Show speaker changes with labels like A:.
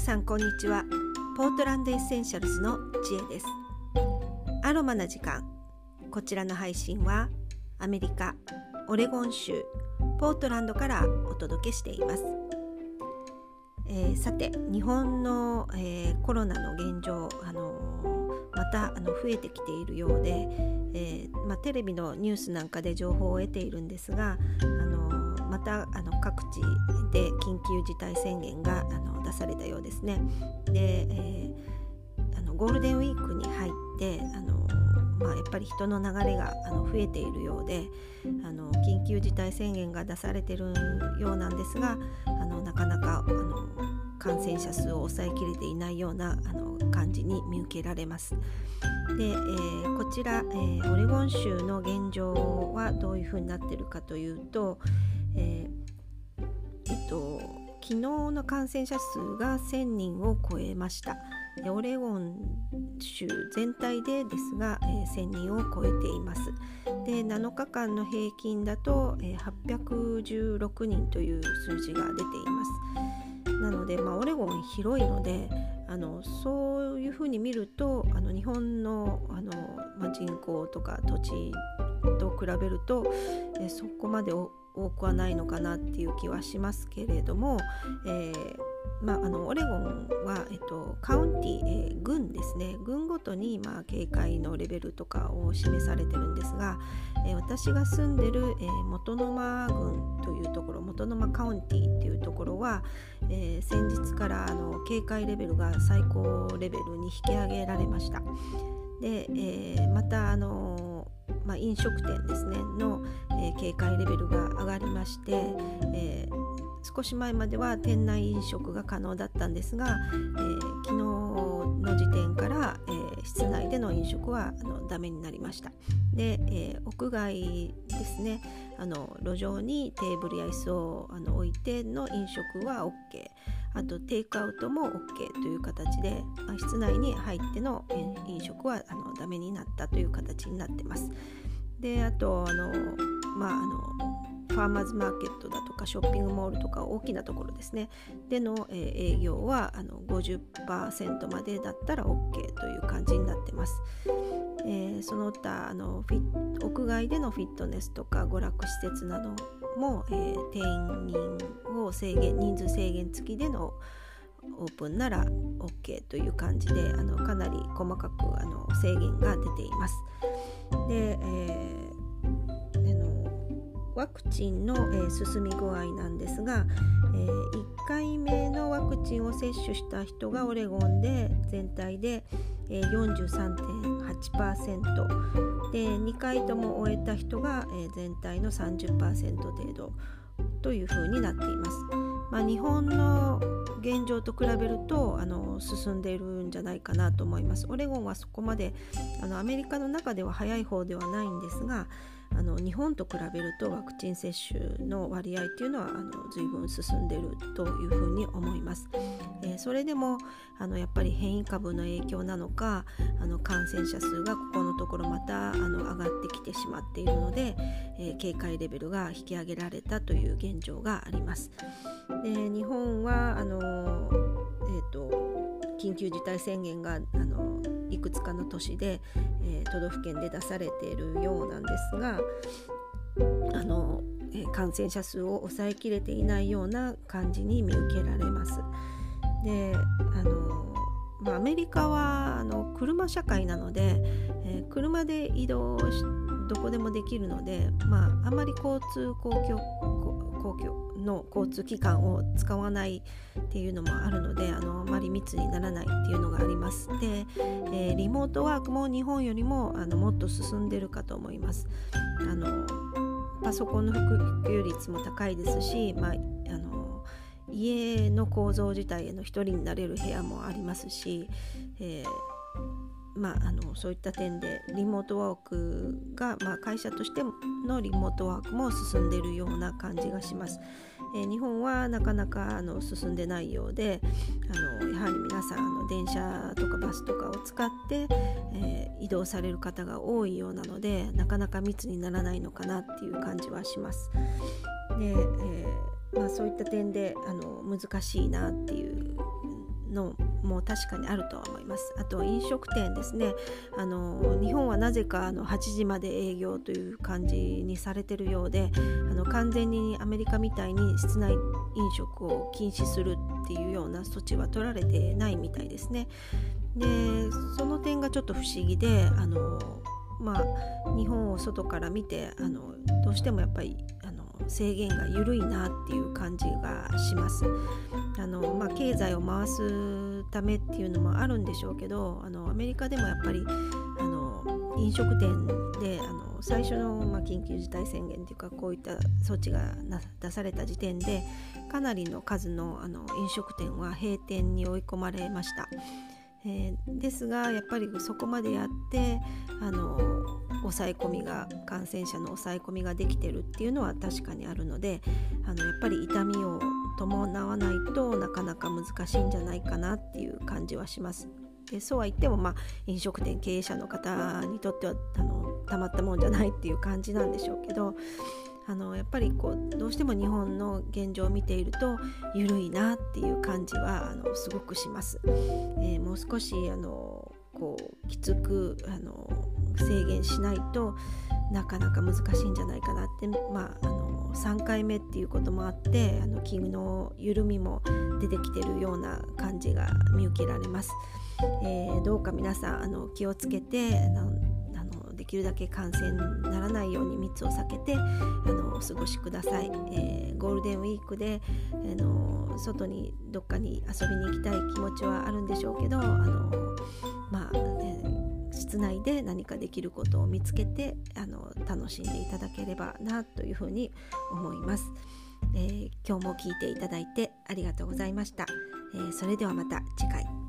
A: さんこんにちは。ポートランドエッセンシャルズの知恵です。アロマな時間。こちらの配信はアメリカオレゴン州ポートランドからお届けしています、えー、さて日本の、えー、コロナの現状あのー、またあの増えてきているようで、えまあ、テレビのニュースなんかで情報を得ているんですがあのまたあの各地で緊急事態宣言があの出されたようですね。で、えー、あのゴールデンウィークに入ってあの、まあ、やっぱり人の流れがあの増えているようであの緊急事態宣言が出されてるようなんですがあのなかなかあの感染者数を抑えきれていないようなあの感じに見受けられます。で、えー、こちら、えー、オレゴン州の現状はどういうふうになってるかというと、えー、えっと昨日の感染者数が1000人を超えました。オレゴン州全体でですが、えー、1000人を超えています。で7日間の平均だと、えー、816人という数字が出ています。なので、まあ、オレゴン広いのであのそういうふうに見るとあの日本のあの、まあ、人口とか土地と比べると、えそこまで多くはないのかなっていう気はしますけれども、えーまあ、あのオレゴンは、えっと、カウンティ、えー、郡ですね郡ごとに、まあ、警戒のレベルとかを示されてるんですが、えー、私が住んでる、えー、元沼郡というところ元沼カウンティっていうところは、えー、先日からあの警戒レベルが最高レベルに引き上げられました。で、えー、またあのまあ、飲食店ですねの、え、警戒レベルが上がりまして、え、少し前までは店内飲食が可能だったんですが、えー、昨日の時点から、え、室内での飲食はあのダメになりました。で、え、屋外ですねあの路上にテーブルや椅子をあの置いての飲食は OK あとテイクアウトも OK という形で、まあ、室内に入っての飲食はあのダメになったという形になってます。であとあのまああのファーマーズマーケットだとかショッピングモールとか大きなところですねでの、えー、営業はあの50%までだったら OK という感じになってます。えー、その他あのフィ屋外でのフィットネスとか娯楽施設なども、えー、定員を制限人数制限付きでのオープンなら OK という感じであのかなり細かくあの制限が出ています。で、えーワクチンの、えー、進み具合なんですが、えー、1回目のワクチンを接種した人がオレゴンで全体で、え、43.8%で2回とも終えた人が、え、全体の30%程度というふうになっています。まあ、日本の現状と比べるとあの進んでいるんじゃないかなと思います。オレゴンはそこまであのアメリカの中では早い方ではないんですがあの日本と比べるとワクチン接種の割合っていうのはあの随分進んでいるというふうに思います。えー、それでもあのやっぱり変異株の影響なのかあの感染者数がここのところまたあの上がってきてしまっているので、えー、警戒レベルが引き上げられたという現状があります。で日本あの、えーと、緊急事態宣言があのいくつかの都市で、えー、都道府県で出されているようなんですがあの、えー、感染者数を抑えきれていないような感じに見受けられます。であのまあ、アメリカはあの車社会なので、えー、車で移動しどこでもできるので、まあ、あまり交通公共公共の交通機関を使わないっていうのもあるのであのあまり密にならないっていうのがあります。で、えー、リモートワークも日本よりもあのもっと進んでるかと思います。あのパソコンの普及率も高いですし、まあ、あの家の構造自体への一人になれる部屋もありますし、えーまあ、あのそういった点でリモートワークが、まあ、会社としてのリモートワークも進んでいるような感じがします。えー、日本はなかなかあの進んでないようであのやはり皆さんあの電車とかバスとかを使って、えー、移動される方が多いようなのでなかなか密にならないのかなっていう感じはします。でえーまあ、そういった点であの難しいなっていうのも確かにあるとは思います。あと飲食店ですね。あの日本はなぜかあの8時まで営業という感じにされてるようであの完全にアメリカみたいに室内飲食を禁止するっていうような措置は取られてないみたいですね。でその点がちょっと不思議であのまあ日本を外から見てあのどうしてもやっぱりあの制限が緩いなっていう感じがします。あのまあ、経済を回すためっていうのもあるんでしょうけどあのアメリカでもやっぱりあの飲食店であの最初の、まあ、緊急事態宣言というかこういった措置が出された時点でかなりの数のあの飲食店は閉店に追い込まれました。えー、ですがやっぱりそこまでやってあの抑え込みが感染者の抑え込みができてるっていうのは確かにあるのであのやっぱり痛みを伴わないとなかなか難しいんじゃないかなっていう感じはします。でそうは言っても、まあ、飲食店経営者の方にとってはあのたまったもんじゃないっていう感じなんでしょうけどあのやっぱりこうどうしても日本の現状を見ていると緩いなっていう感じはあのすごくします。えー、もう少しあのこうきつくあの制限しないとなかなか難しいんじゃないかなって、まあ、あの3回目っていうこともあってあの気の緩みも出てきてるような感じが見受けられます。えー、どうか皆さんあの気をつけてあのできるだけ感染にならないように密を避けてあのお過ごしください、えー、ゴールデンウィークで、あの外にどっかに遊びに行きたい気持ちはあるんでしょうけどあのまあ、室内で何かできることを見つけてあの楽しんでいただければなというふうに思います、えー、今日も聞いていただいてありがとうございました、えそれではまた次回。